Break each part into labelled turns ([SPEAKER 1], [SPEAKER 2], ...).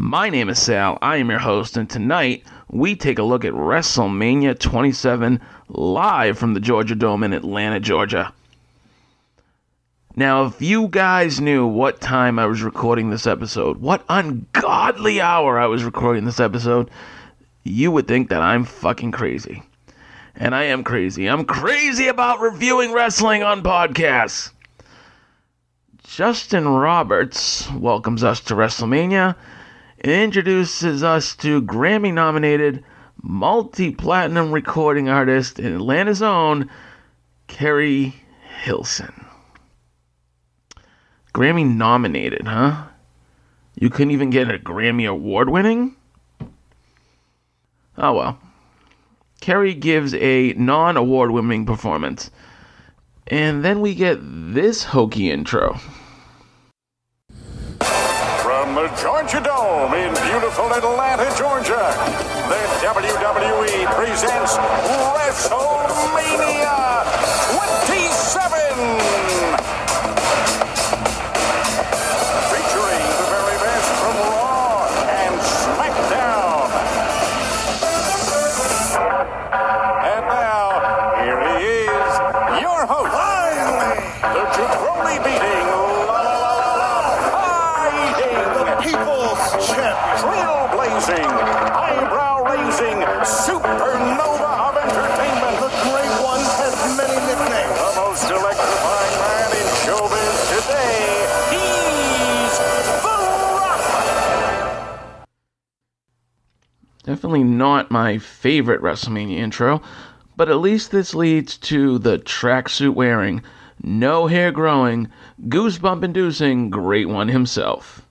[SPEAKER 1] My name is Sal. I am your host, and tonight we take a look at WrestleMania 27 live from the Georgia Dome in Atlanta, Georgia. Now, if you guys knew what time I was recording this episode, what ungodly hour I was recording this episode, you would think that I'm fucking crazy. And I am crazy. I'm crazy about reviewing wrestling on podcasts. Justin Roberts welcomes us to WrestleMania introduces us to Grammy nominated, multi platinum recording artist and Atlanta's own Keri Hilson. Grammy nominated, huh? You couldn't even get a Grammy award winning? Oh well. Keri gives a non award winning performance. And then we get this hokey intro.
[SPEAKER 2] The Georgia Dome in beautiful Atlanta, Georgia, the WWE presents WrestleMania trailblazing, eyebrow raising, supernova of entertainment. The great one has many nicknames. The most electrifying man in showbiz today. He's The Rock.
[SPEAKER 1] Definitely not my favorite WrestleMania intro, but at least this leads to the tracksuit wearing, no hair growing, goosebump inducing great one himself.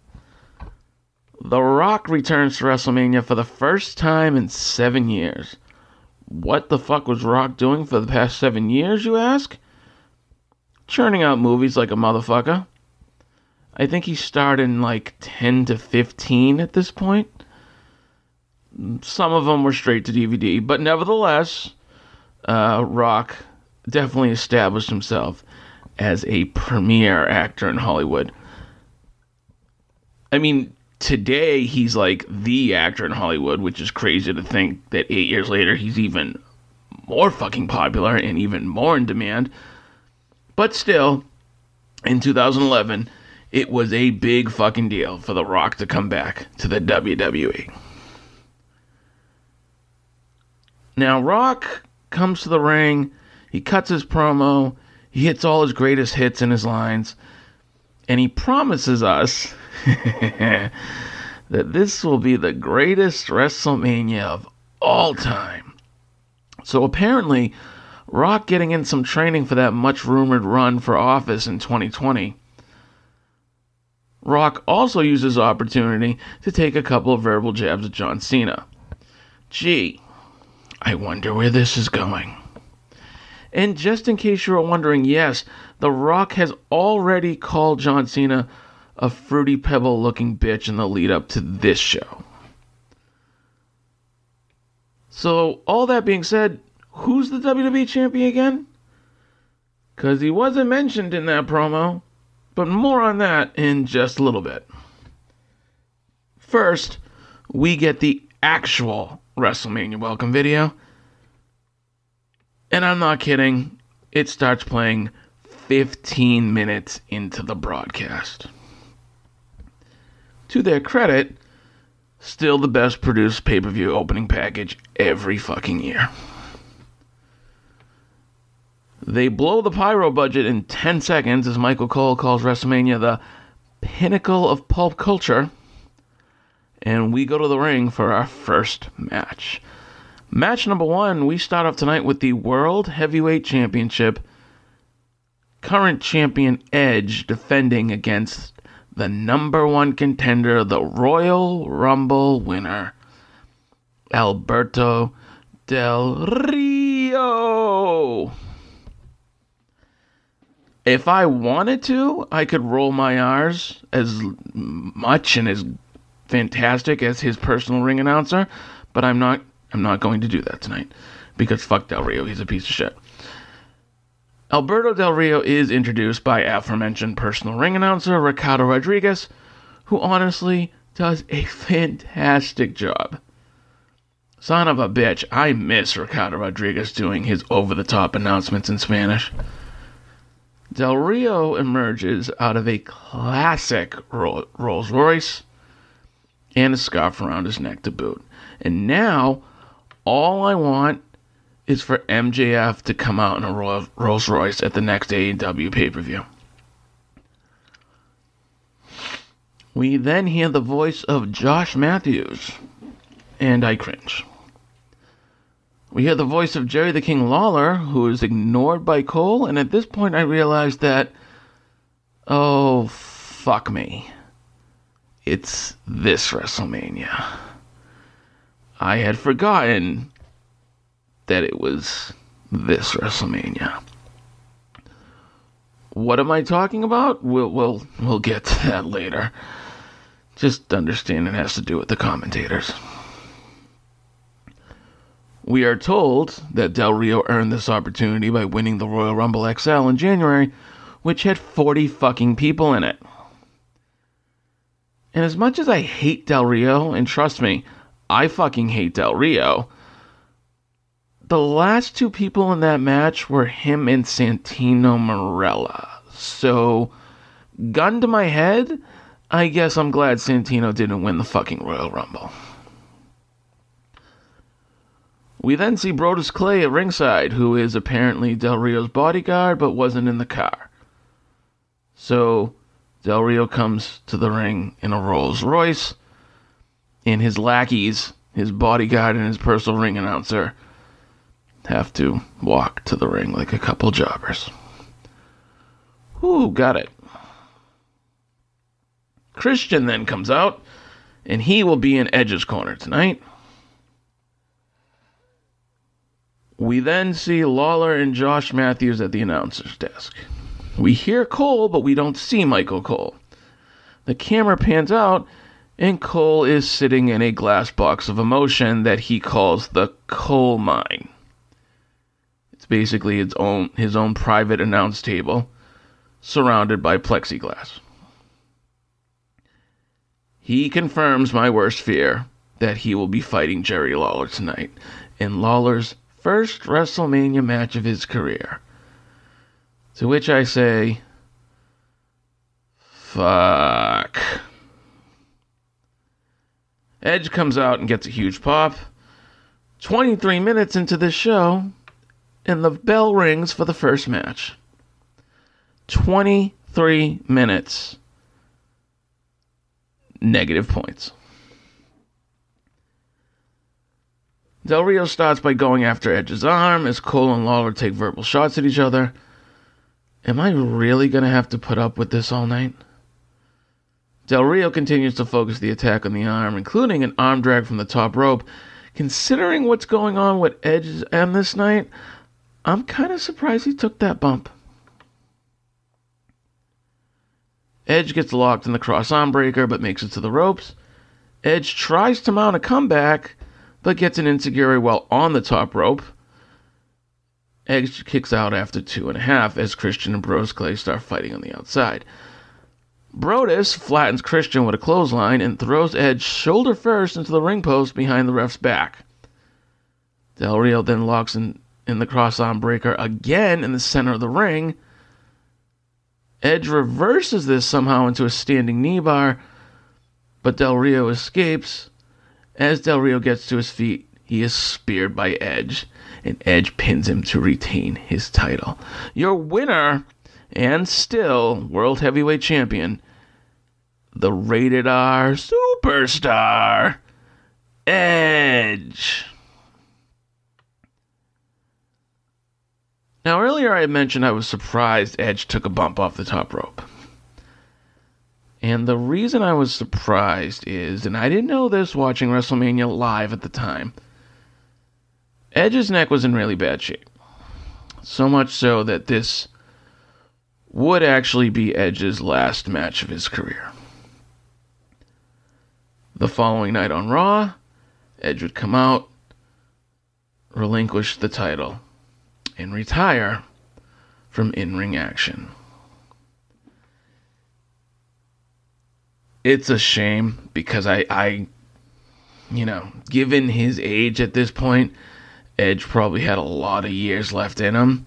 [SPEAKER 1] The Rock returns to WrestleMania for the first time in seven years. What the fuck was Rock doing for the past seven years, you ask? Churning out movies like a motherfucker. I think he starred in like 10 to 15 at this point. Some of them were straight to DVD, but nevertheless, uh, Rock definitely established himself as a premier actor in Hollywood. I mean, today he's like the actor in Hollywood, which is crazy to think that eight years later he's even more fucking popular and even more in demand. But still, in 2011, it was a big fucking deal for The Rock to come back to the WWE. Now, Rock comes to the ring, he cuts his promo, he hits all his greatest hits in his lines, and he promises us that this will be the greatest WrestleMania of all time. So apparently, Rock getting in some training for that much rumored run for office in 2020. Rock also uses opportunity to take a couple of verbal jabs at John Cena. Gee, I wonder where this is going. And just in case you were wondering, yes, The Rock has already called John Cena a fruity pebble looking bitch in the lead up to this show. So, all that being said, who's the WWE champion again? Because he wasn't mentioned in that promo, but more on that in just a little bit. First, we get the actual WrestleMania welcome video. And I'm not kidding, it starts playing 15 minutes into the broadcast. To their credit, still the best produced pay per view opening package every fucking year. They blow the pyro budget in 10 seconds as Michael Cole calls WrestleMania the pinnacle of pulp culture. And we go to the ring for our first match. Match number one, we start off tonight with the World Heavyweight Championship. Current champion Edge defending against the number one contender, the Royal Rumble winner, Alberto Del Rio. If I wanted to, I could roll my R's as much and as fantastic as his personal ring announcer, but I'm not I'm not going to do that tonight because fuck Del Rio, he's a piece of shit. Alberto Del Rio is introduced by aforementioned personal ring announcer Ricardo Rodriguez, who honestly does a fantastic job. Son of a bitch, I miss Ricardo Rodriguez doing his over the top announcements in Spanish. Del Rio emerges out of a classic Rolls Royce and a scarf around his neck to boot. And now, all I want is for MJF to come out in a Rolls Royce at the next AEW pay per view. We then hear the voice of Josh Matthews, and I cringe. We hear the voice of Jerry the King Lawler, who is ignored by Cole, and at this point I realize that, oh, fuck me. It's this WrestleMania. I had forgotten that it was this WrestleMania. What am I talking about? We'll we'll we'll get to that later. Just understand it has to do with the commentators. We are told that Del Rio earned this opportunity by winning the Royal Rumble XL in January, which had 40 fucking people in it. And as much as I hate Del Rio, and trust me, I fucking hate Del Rio, the last two people in that match were him and Santino Marella. So, gun to my head, I guess I'm glad Santino didn't win the fucking Royal Rumble. We then see Brodus Clay at ringside, who is apparently Del Rio's bodyguard but wasn't in the car. So, Del Rio comes to the ring in a Rolls Royce, and his lackeys, his bodyguard, and his personal ring announcer have to walk to the ring like a couple jobbers. Ooh, got it. Christian then comes out, and he will be in Edge's corner tonight. We then see Lawler and Josh Matthews at the announcer's desk. We hear Cole, but we don't see Michael Cole. The camera pans out, and Cole is sitting in a glass box of emotion that he calls the coal mine basically its own his own private announce table surrounded by plexiglass. He confirms my worst fear that he will be fighting Jerry Lawler tonight in Lawler's first WrestleMania match of his career. To which I say, fuck. Edge comes out and gets a huge pop. 23 minutes into the show, and the bell rings for the first match. 23 minutes. Negative points. Del Rio starts by going after Edge's arm as Cole and Lawler take verbal shots at each other. Am I really going to have to put up with this all night? Del Rio continues to focus the attack on the arm, including an arm drag from the top rope. Considering what's going on with Edge's M this night, I'm kind of surprised he took that bump. Edge gets locked in the cross arm breaker but makes it to the ropes. Edge tries to mount a comeback but gets an enzuigiri while on the top rope. Edge kicks out after two and a half as Christian and Brodus Clay start fighting on the outside. Brodus flattens Christian with a clothesline and throws Edge shoulder first into the ring post behind the ref's back. Del Rio then locks in in the cross arm breaker again in the center of the ring. Edge reverses this somehow into a standing knee bar, but Del Rio escapes. As Del Rio gets to his feet, he is speared by Edge, and Edge pins him to retain his title. Your winner, and still World Heavyweight Champion, the rated R superstar, Edge. Now, earlier I mentioned I was surprised Edge took a bump off the top rope. And the reason I was surprised is, and I didn't know this watching WrestleMania live at the time, Edge's neck was in really bad shape. So much so that this would actually be Edge's last match of his career. The following night on Raw, Edge would come out, relinquish the title, and retire from in ring action. It's a shame because I, I, you know, given his age at this point, Edge probably had a lot of years left in him.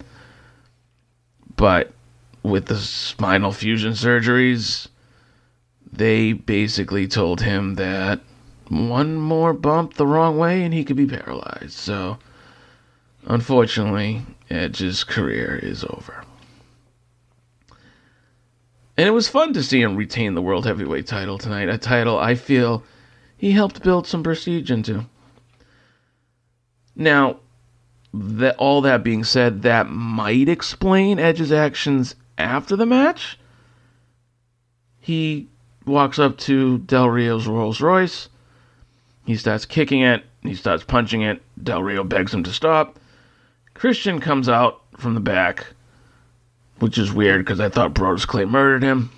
[SPEAKER 1] But with the spinal fusion surgeries, they basically told him that one more bump the wrong way and he could be paralyzed. So, unfortunately, Edge's career is over. And it was fun to see him retain the World Heavyweight title tonight, a title I feel he helped build some prestige into. Now, that all that being said, that might explain Edge's actions after the match. He walks up to Del Rio's Rolls Royce. He starts kicking it. He starts punching it. Del Rio begs him to stop. Christian comes out from the back, which is weird because I thought Brodus Clay murdered him.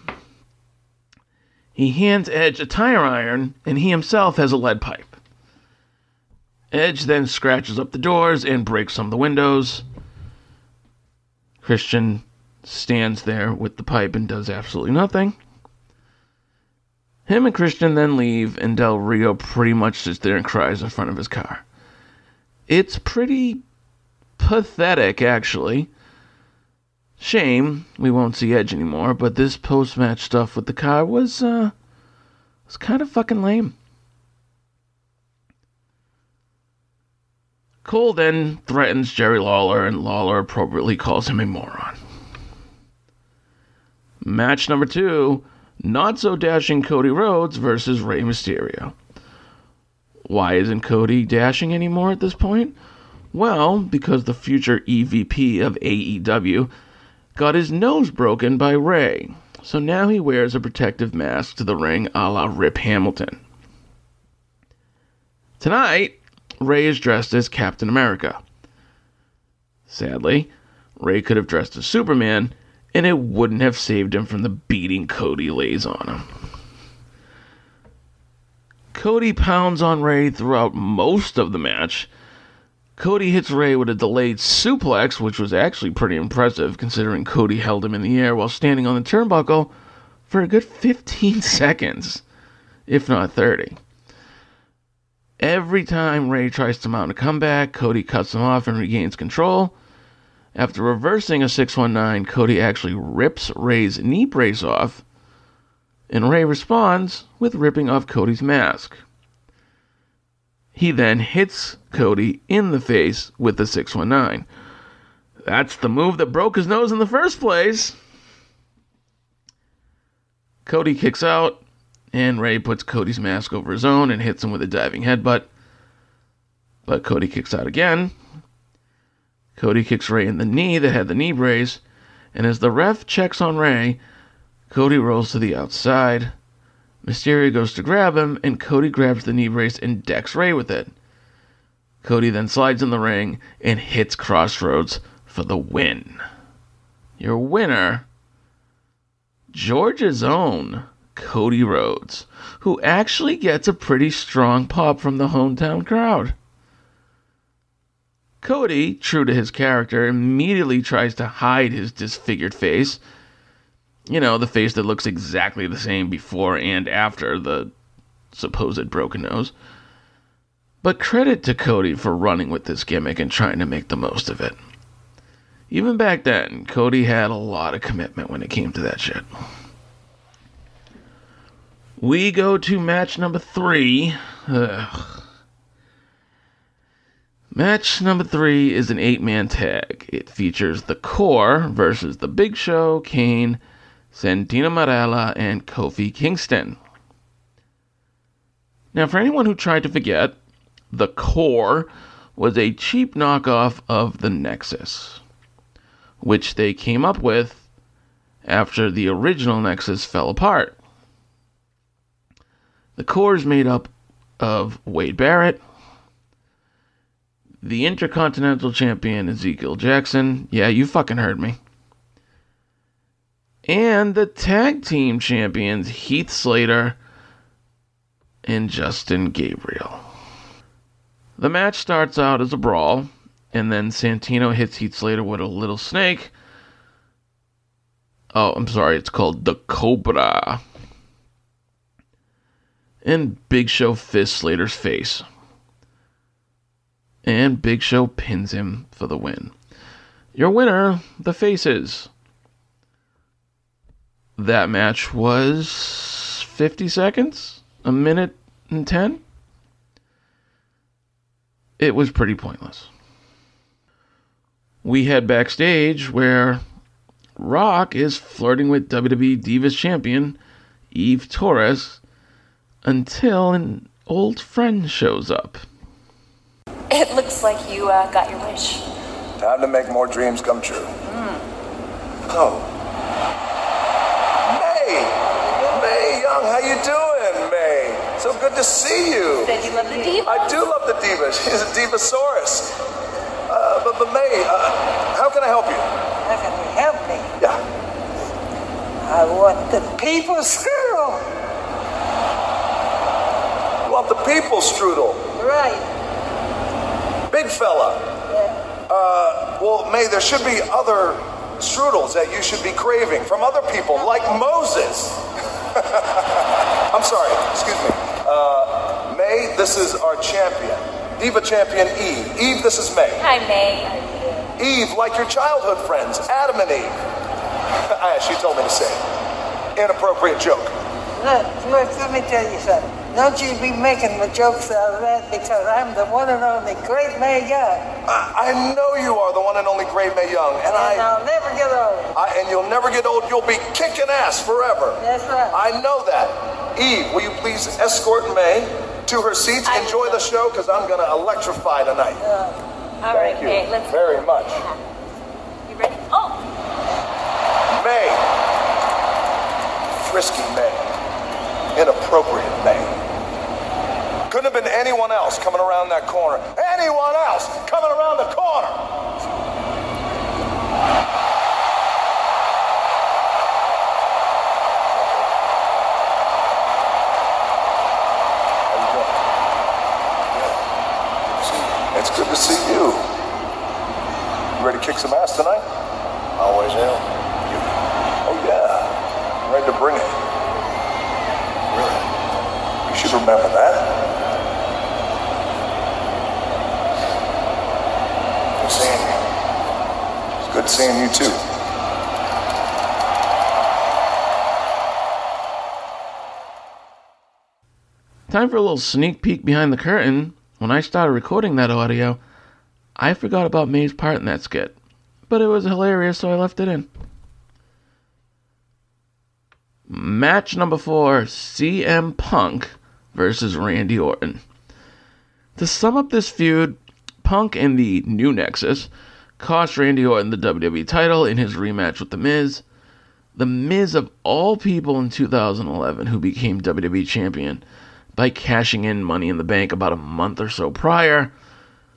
[SPEAKER 1] He hands Edge a tire iron, and he himself has a lead pipe. Edge then scratches up the doors and breaks some of the windows. Christian stands there with the pipe and does absolutely nothing. Him and Christian then leave, and Del Rio pretty much sits there and cries in front of his car. It's pretty pathetic, actually. Shame we won't see Edge anymore, but this post match stuff with the car was, uh, was kind of fucking lame. Cole then threatens Jerry Lawler, and Lawler appropriately calls him a moron. Match number two not so dashing Cody Rhodes versus Rey Mysterio. Why isn't Cody dashing anymore at this point? Well, because the future EVP of AEW got his nose broken by Rey. so now he wears a protective mask to the ring a la Rip Hamilton. Tonight, Rey is dressed as Captain America. Sadly, Rey could have dressed as Superman, and it wouldn't have saved him from the beating Cody lays on him. Cody pounds on Rey throughout most of the match. Cody hits Rey with a delayed suplex, which was actually pretty impressive considering Cody held him in the air while standing on the turnbuckle for a good 15 seconds, if not 30. Every time Rey tries to mount a comeback, Cody cuts him off and regains control. After reversing a 619, Cody actually rips Rey's knee brace off, and Rey responds with ripping off Cody's mask. He then hits Cody in the face with the 619. That's the move that broke his nose in the first place. Cody kicks out, and Rey puts Cody's mask over his own and hits him with a diving headbutt. But Cody kicks out again, Cody kicks Rey in the knee that had the knee brace, and as the ref checks on Rey, Cody rolls to the outside. Mysterio goes to grab him, and Cody grabs the knee brace and decks Rey with it. Cody then slides in the ring and hits Crossroads for the win. Your winner, Georgia's own Cody Rhodes, who actually gets a pretty strong pop from the hometown crowd. Cody, true to his character, immediately tries to hide his disfigured face. You know, the face that looks exactly the same before and after the supposed broken nose. But credit to Cody for running with this gimmick and trying to make the most of it. Even back then, Cody had a lot of commitment when it came to that shit. We go to match number three. Ugh. Match number three is an eight man tag. It features the Core versus The Big Show, Kane, Santino Marella, and Kofi Kingston. Now, for anyone who tried to forget, the Core was a cheap knockoff of the Nexus, which they came up with after the original Nexus fell apart. The core is made up of Wade Barrett, the Intercontinental Champion Ezekiel Jackson. Yeah, you fucking heard me. And the Tag Team Champions Heath Slater and Justin Gabriel. The match starts out as a brawl, and then Santino hits Heath Slater with a little snake. Oh, I'm sorry, it's called the Cobra. And Big Show fists Slater's face. And Big Show pins him for the win. Your winner, the Faces. That match was 50 seconds? A minute and 10? It was pretty pointless. We head backstage where Rock is flirting with WWE Divas champion Eve Torres until an old friend shows up.
[SPEAKER 3] It looks like you uh, got your wish.
[SPEAKER 4] Time to make more dreams come true. Oh. Mae! Mae Young, how you doing, Mae? So good to see you.
[SPEAKER 3] Said you love the diva.
[SPEAKER 4] I do love the diva. She's a divasaurus. Uh, but, but Mae, uh, how can I help you?
[SPEAKER 5] How can you help me?
[SPEAKER 4] Yeah.
[SPEAKER 5] I want the people's girl.
[SPEAKER 4] You want the people strudel?
[SPEAKER 5] Right.
[SPEAKER 4] Big fella. Uh, well, Mae, there should be other strudels that you should be craving from other people, like Moses. I'm sorry, excuse me. Uh, Mae, this is our champion. Diva champion Eve. Eve, this is Mae.
[SPEAKER 3] Hi, Mae.
[SPEAKER 4] Eve, like your childhood friends, Adam and Eve. Ah, she told me to say. Inappropriate joke.
[SPEAKER 5] Look, look, let me tell you something. Don't you be making the jokes out of that because I'm the one and only great Mae Young.
[SPEAKER 4] I, I know you are the one and only great Mae Young, and
[SPEAKER 5] And
[SPEAKER 4] I,
[SPEAKER 5] I'll never get old.
[SPEAKER 4] I, and you'll never get old. You'll be kicking ass forever.
[SPEAKER 5] That's right.
[SPEAKER 4] I know that. Eve, will you please escort Mae to her seats?
[SPEAKER 3] I
[SPEAKER 4] Enjoy the show because I'm going to electrify tonight.
[SPEAKER 3] Uh, all right,
[SPEAKER 4] Thank you
[SPEAKER 3] Mae. Let's
[SPEAKER 4] very much. Uh-huh.
[SPEAKER 3] You ready? Oh,
[SPEAKER 4] Mae. Frisky Mae. Inappropriate Mae. Couldn't have been anyone else coming around that corner. Anyone else coming around the corner. How you doing? Good. It's good to see you. You ready to kick some ass tonight? Always am. You? Oh yeah. Ready to bring it. Really? You should remember that. Good seeing you. It's good seeing you too.
[SPEAKER 1] Time for a little sneak peek behind the curtain. When I started recording that audio, I forgot about Mae's part in that skit. But it was hilarious, so I left it in. Match number four CM Punk versus Randy Orton. To sum up this feud, Punk and the New Nexus cost Randy Orton the WWE title in his rematch with The Miz. The Miz, of all people in 2011 who became WWE Champion by cashing in Money in the Bank about a month or so prior,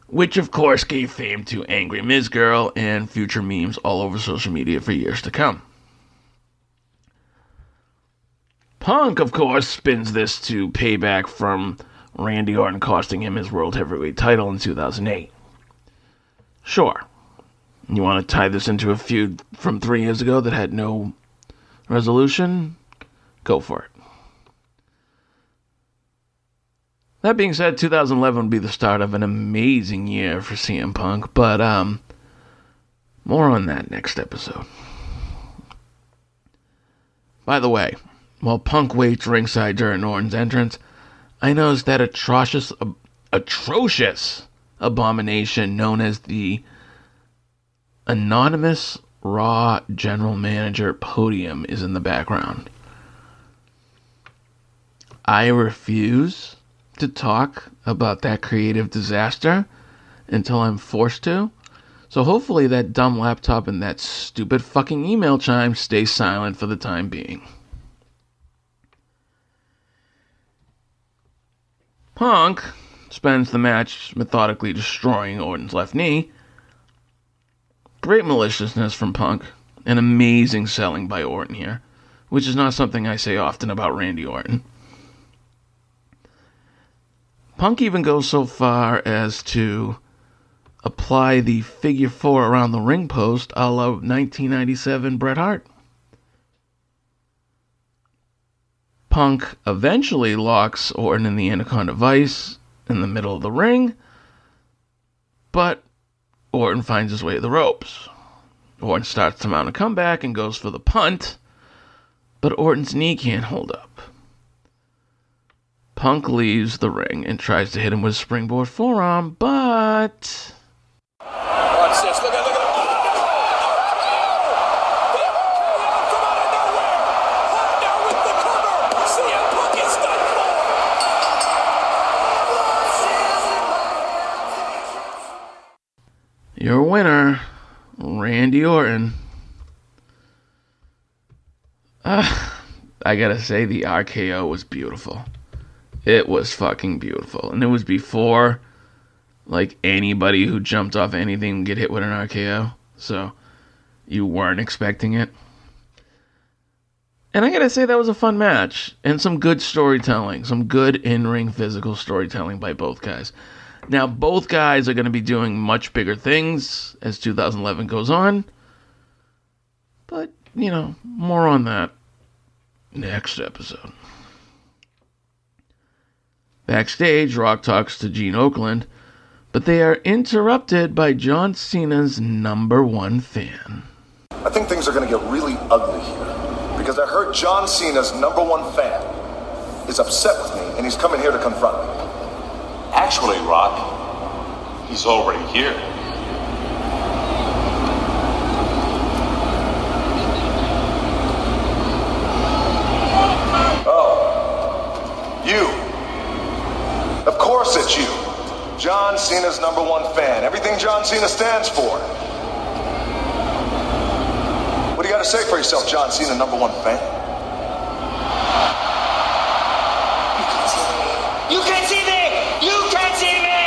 [SPEAKER 1] which of course gave fame to Angry Miz Girl and future memes all over social media for years to come. Punk, of course, spins this to payback from Randy Orton costing him his World Heavyweight title in 2008. Sure. You want to tie this into a feud from three years ago that had no resolution? Go for it. That being said, 2011 would be the start of an amazing year for CM Punk, but um, more on that next episode. By the way, while Punk waits ringside during Orton's entrance, I noticed that atrocious, atrocious abomination known as the anonymous Raw general manager podium is in the background. I refuse to talk about that creative disaster until I'm forced to. So hopefully that dumb laptop and that stupid fucking email chime stay silent for the time being. Punk spends the match methodically destroying Orton's left knee. Great maliciousness from Punk, and amazing selling by Orton here, which is not something I say often about Randy Orton. Punk even goes so far as to apply the figure four around the ring post a la 1997 Bret Hart. Punk eventually locks Orton in the Anaconda Vice in the middle of the ring, but Orton finds his way to the ropes. Orton starts to mount a comeback and goes for the punt, but Orton's knee can't hold up. Punk leaves the ring and tries to hit him with a springboard forearm, but.
[SPEAKER 2] Watch this. Look at, look at. Come out of nowhere. Hunt now with the cover. CM Punk is done for.
[SPEAKER 1] Your winner, Randy Orton. Ah, I gotta say, the RKO was beautiful. It was fucking beautiful. And it was before, like, anybody who jumped off anything would get hit with an RKO. So, you weren't expecting it. And I gotta say, that was a fun match. And some good storytelling. Some good in ring physical storytelling by both guys. Now, both guys are to be doing much bigger things as 2011 goes on. But, you know, more on that next episode. Backstage, Rock talks to Gene Okerlund, but they are interrupted by John Cena's number one fan.
[SPEAKER 4] I think things are going to get really ugly here because I heard John Cena's number one fan is upset with me and he's coming here to confront me.
[SPEAKER 6] Actually, Rock, he's already here.
[SPEAKER 4] You. It's you. John Cena's number one fan. Everything John Cena stands for. What do you got to say for yourself, John Cena, number one fan?
[SPEAKER 7] You can't see me! You can't see me!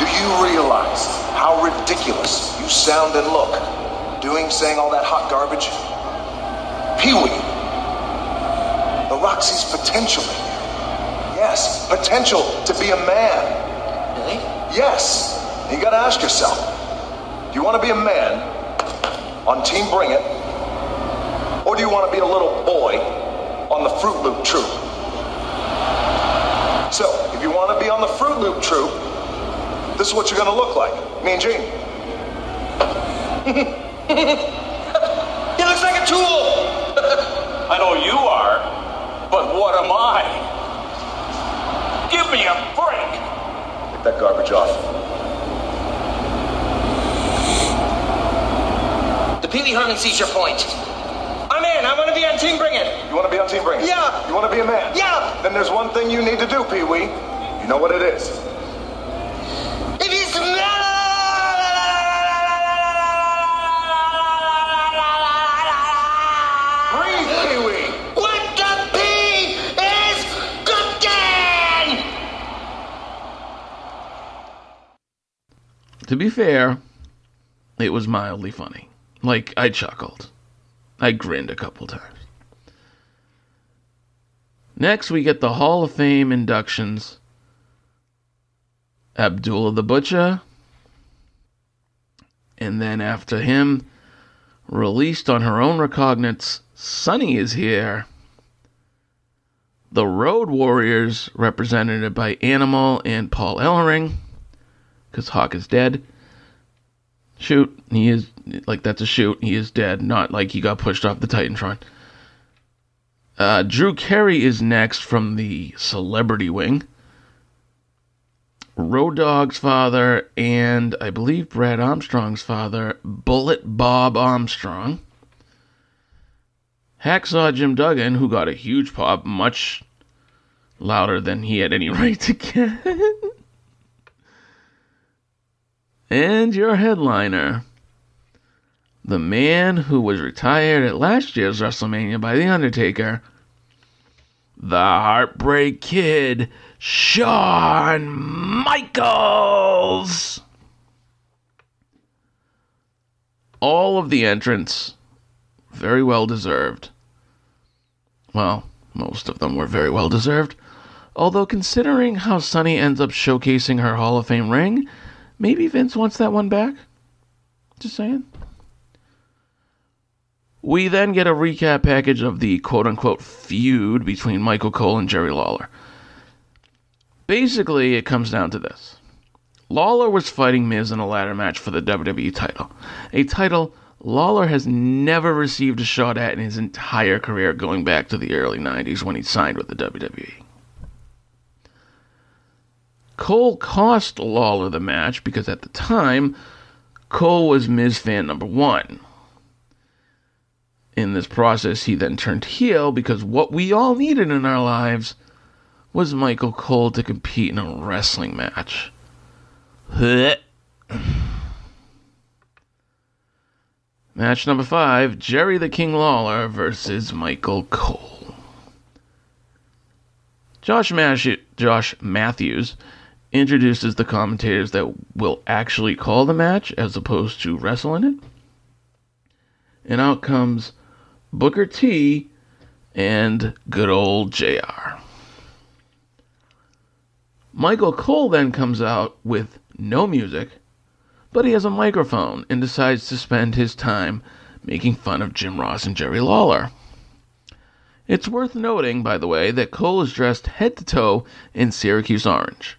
[SPEAKER 4] Do you realize how ridiculous you sound and look doing, saying all that hot garbage? Pee Wee. The Rock sees potential. In potential to be a man.
[SPEAKER 7] Really?
[SPEAKER 4] Yes. You gotta ask yourself do you wanna be a man on Team Bring It? Or do you wanna be a little boy on the Fruit Loop Troop? So, if you wanna be on the Fruit Loop Troop, this is what you're gonna look like. Me and Gene.
[SPEAKER 7] He looks like a tool!
[SPEAKER 6] I know you are, but what am I? Give me a break.
[SPEAKER 4] Take that garbage off.
[SPEAKER 7] The Pee Wee Herman sees your point. I'm in. I want to be on Team Bring It.
[SPEAKER 4] You wanna be on Team Bring It?
[SPEAKER 7] Yeah.
[SPEAKER 4] You wanna be a man?
[SPEAKER 7] Yeah.
[SPEAKER 4] Then there's one thing you need to do, Pee Wee. You know what it is.
[SPEAKER 1] To be fair, it was mildly funny. Like, I chuckled. I grinned a couple times. Next, we get the Hall of Fame inductions Abdullah the Butcher. And then after him, released on her own recognizance, Sunny is here. The Road Warriors, represented by Animal and Paul Ellering, because Hawk is dead. Shoot, he is like that's a shoot. He is dead, not like he got pushed off the Titantron. Uh, Drew Carey is next from the Celebrity Wing. Road Dogg's father and I believe Brad Armstrong's father, Bullet Bob Armstrong. Hacksaw Jim Duggan, who got a huge pop, much louder than he had any right to get. And your headliner, the man who was retired at last year's WrestleMania by The Undertaker, the Heartbreak Kid, Shawn Michaels. All of the entrants, very well deserved. Well, most of them were very well deserved. Although, considering how Sunny ends up showcasing her Hall of Fame ring, maybe Vince wants that one back. Just saying. We then get a recap package of the quote unquote feud between Michael Cole and Jerry Lawler. Basically, it comes down to this Lawler was fighting Miz in a ladder match for the WWE title, a title Lawler has never received a shot at in his entire career going back to the early 90s when he signed with the WWE. Cole cost Lawler the match because at the time, Cole was Miz fan number one. In this process, he then turned heel because what we all needed in our lives was Michael Cole to compete in a wrestling match. Match number five Jerry the King Lawler versus Michael Cole. Josh, Mash- Josh Matthews introduces the commentators that will actually call the match as opposed to wrestle in it. And out comes Booker T and good old JR. Michael Cole then comes out with no music, but he has a microphone and decides to spend his time making fun of Jim Ross and Jerry Lawler. It's worth noting, by the way, that Cole is dressed head to toe in Syracuse orange.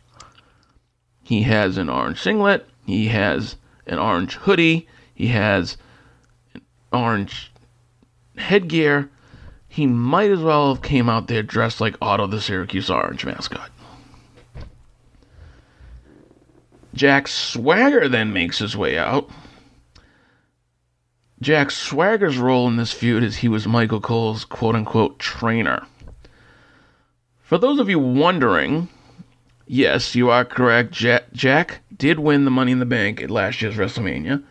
[SPEAKER 1] He has an orange singlet, he has an orange hoodie, he has an orange headgear. He might as well have came out there dressed like Otto the Syracuse Orange mascot. Jack Swagger then makes his way out. Jack Swagger's role in this feud is he was Michael Cole's quote unquote trainer. For those of you wondering, yes, you are correct. Jack, Jack did win the Money in the Bank at last year's WrestleMania.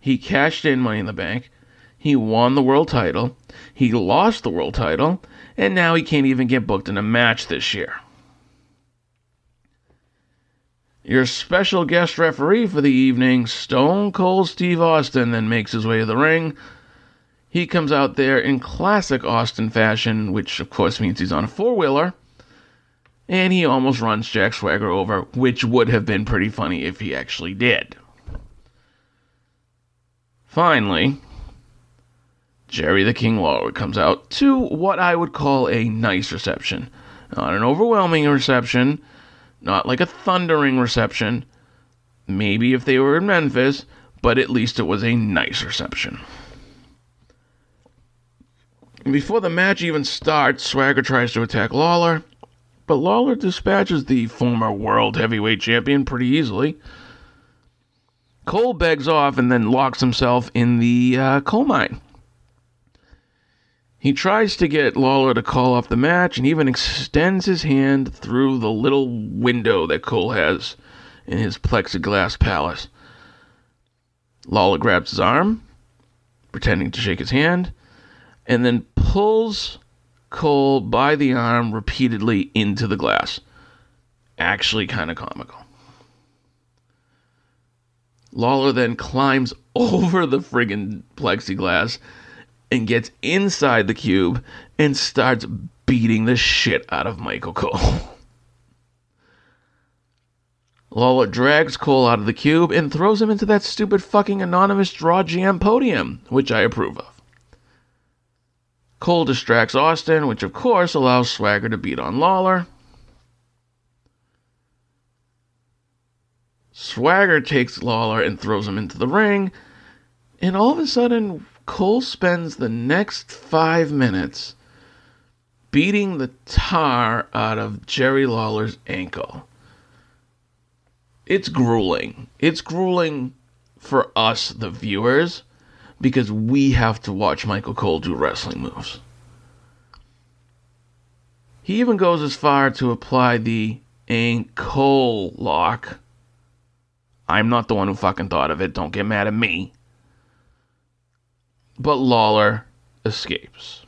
[SPEAKER 1] He cashed in Money in the Bank. He won the world title. He lost the world title. And now he can't even get booked in a match this year. Your special guest referee for the evening, Stone Cold Steve Austin, then makes his way to the ring. He comes out there in classic Austin fashion, which of course means he's on a four wheeler. And he almost runs Jack Swagger over, which would have been pretty funny if he actually did. Finally, Jerry the King Lawler comes out to what I would call a nice reception. Not an overwhelming reception, not like a thundering reception. Maybe if they were in Memphis, but at least it was a nice reception. Before the match even starts, Swagger tries to attack Lawler, but Lawler dispatches the former world heavyweight champion pretty easily. Cole begs off and then locks himself in the uh, coal mine. He tries to get Lawler to call off the match and even extends his hand through the little window that Cole has in his plexiglass palace. Lawler grabs his arm, pretending to shake his hand, and then pulls Cole by the arm repeatedly into the glass. Actually, kind of comical. Lawler then climbs over the friggin' plexiglass and gets inside the cube and starts beating the shit out of Michael Cole. Lawler drags Cole out of the cube and throws him into that stupid fucking anonymous Raw GM podium, which I approve of. Cole distracts Austin, which of course allows Swagger to beat on Lawler. Swagger takes Lawler and throws him into the ring, and all of a sudden, Cole spends the next five minutes beating the tar out of Jerry Lawler's ankle. It's grueling. It's grueling for us, the viewers, because we have to watch Michael Cole do wrestling moves. He even goes as far to apply the ankle lock. I'm not the one who fucking thought of it. Don't get mad at me. But Lawler escapes.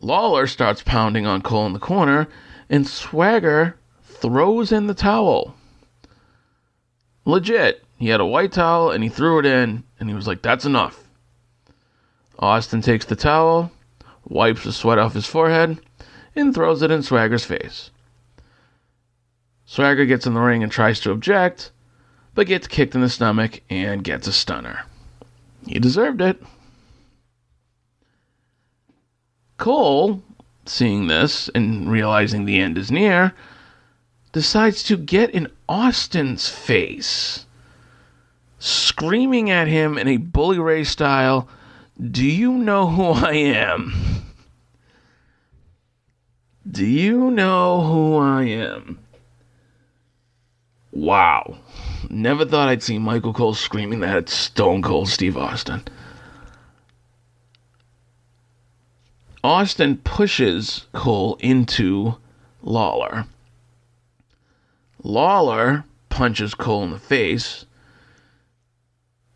[SPEAKER 1] Lawler starts pounding on Cole in the corner, and Swagger throws in the towel. Legit. He had a white towel and he threw it in, and he was like, That's enough. Austin takes the towel, wipes the sweat off his forehead, and throws it in Swagger's face. Swagger gets in the ring and tries to object, but gets kicked in the stomach and gets a stunner. He deserved it. Cole, seeing this and realizing the end is near, decides to get in Austin's face, screaming at him in a Bully Ray style, Do you know who I am? Do you know who I am? Wow. Never thought I'd see Michael Cole screaming that at Stone Cold Steve Austin. Austin pushes Cole into Lawler. Lawler punches Cole in the face.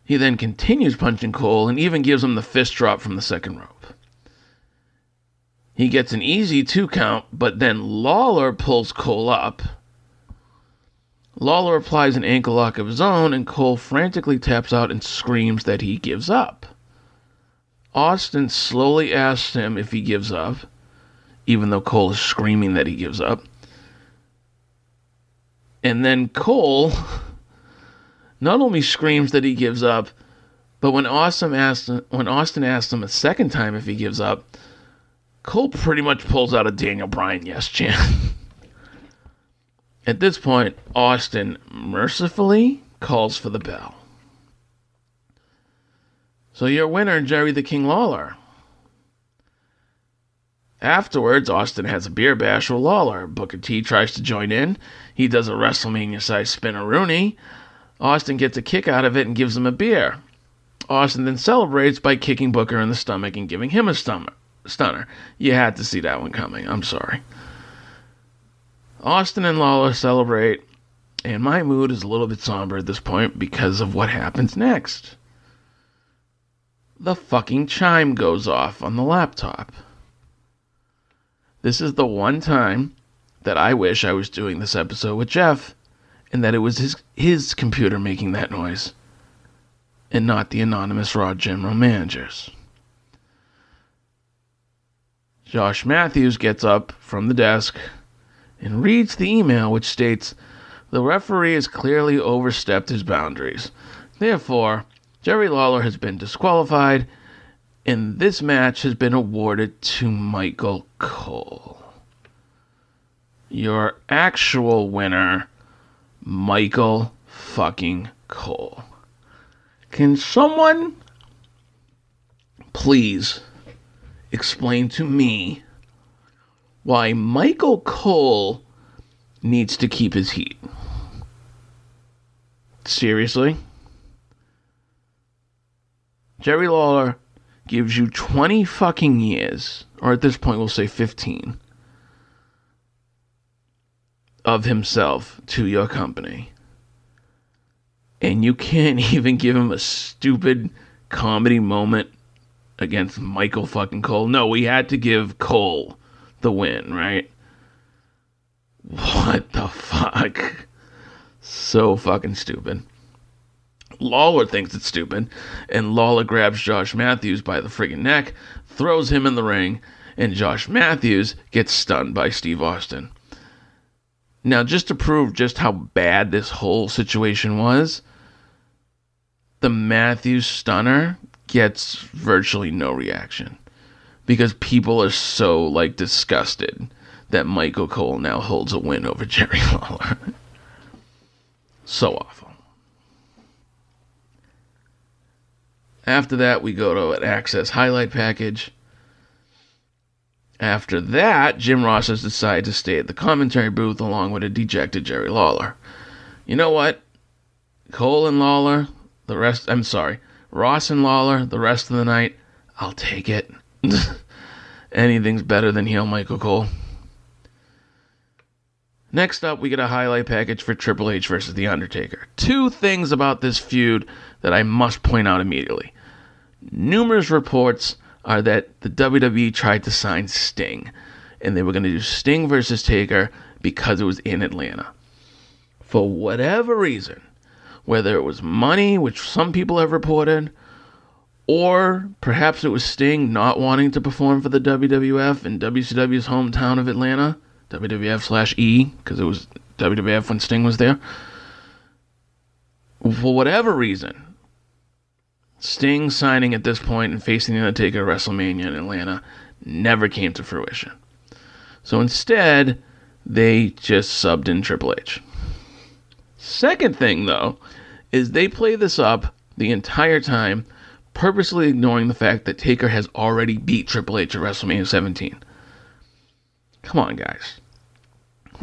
[SPEAKER 1] He then continues punching Cole and even gives him the fist drop from the second rope. He gets an easy two count, but then Lawler pulls Cole up. Lawler applies an ankle lock of his own, and Cole frantically taps out and screams that he gives up. Austin slowly asks him if he gives up, even though Cole is screaming that he gives up. And then Cole not only screams that he gives up, but when Austin asks when Austin him a second time if he gives up, Cole pretty much pulls out a Daniel Bryan yes chant. At this point, Austin mercifully calls for the bell. So your winner, Jerry the King Lawler. Afterwards, Austin has a beer bash with Lawler. Booker T tries to join in. He does a WrestleMania sized Spinaroonie. Austin gets a kick out of it and gives him a beer. Austin then celebrates by kicking Booker in the stomach and giving him a stomach, stunner. You had to see that one coming. I'm sorry. Austin and Lawler celebrate, and my mood is a little bit somber at this point because of what happens next. The fucking chime goes off on the laptop. This is the one time that I wish I was doing this episode with Jeff and that it was his his computer making that noise and not the anonymous Raw general managers. Josh Matthews gets up from the desk and reads the email which states the referee has clearly overstepped his boundaries. Therefore, Jerry Lawler has been disqualified and this match has been awarded to Michael Cole. Your actual winner, Michael fucking Cole. Can someone please explain to me why Michael Cole needs to keep his heat? Seriously? Jerry Lawler gives you 20 fucking years, or at this point we'll say 15, of himself to your company. And you can't even give him a stupid comedy moment against Michael fucking Cole. No, we had to give Cole the win, right? What the fuck? So fucking stupid. Lawler thinks it's stupid, and Lawler grabs Josh Matthews by the friggin' neck, throws him in the ring, and Josh Matthews gets stunned by Steve Austin. Now, just to prove just how bad this whole situation was, the Matthews stunner gets virtually no reaction because people are so like disgusted that Michael Cole now holds a win over Jerry Lawler. so awful. After that, we go to an Access highlight package. After that, Jim Ross has decided to stay at the commentary booth along with a dejected Jerry Lawler. You know what? Cole and Lawler, the rest, I'm sorry, Ross and Lawler, the rest of the night, I'll take it. Anything's better than heel Michael Cole. Next up, we get a highlight package for Triple H versus The Undertaker. Two things about this feud that I must point out immediately. Numerous reports are that the WWE tried to sign Sting, and they were going to do Sting versus Taker because it was in Atlanta. For whatever reason, whether it was money, which some people have reported, or perhaps it was Sting not wanting to perform for the WWF in WCW's hometown of Atlanta, WWF slash E, because it was WWF when Sting was there. For whatever reason, Sting signing at this point and facing The Undertaker at WrestleMania in Atlanta never came to fruition. So instead, they just subbed in Triple H. Second thing, though, is they play this up the entire time, purposely ignoring the fact that Taker has already beat Triple H at WrestleMania 17. Come on, guys.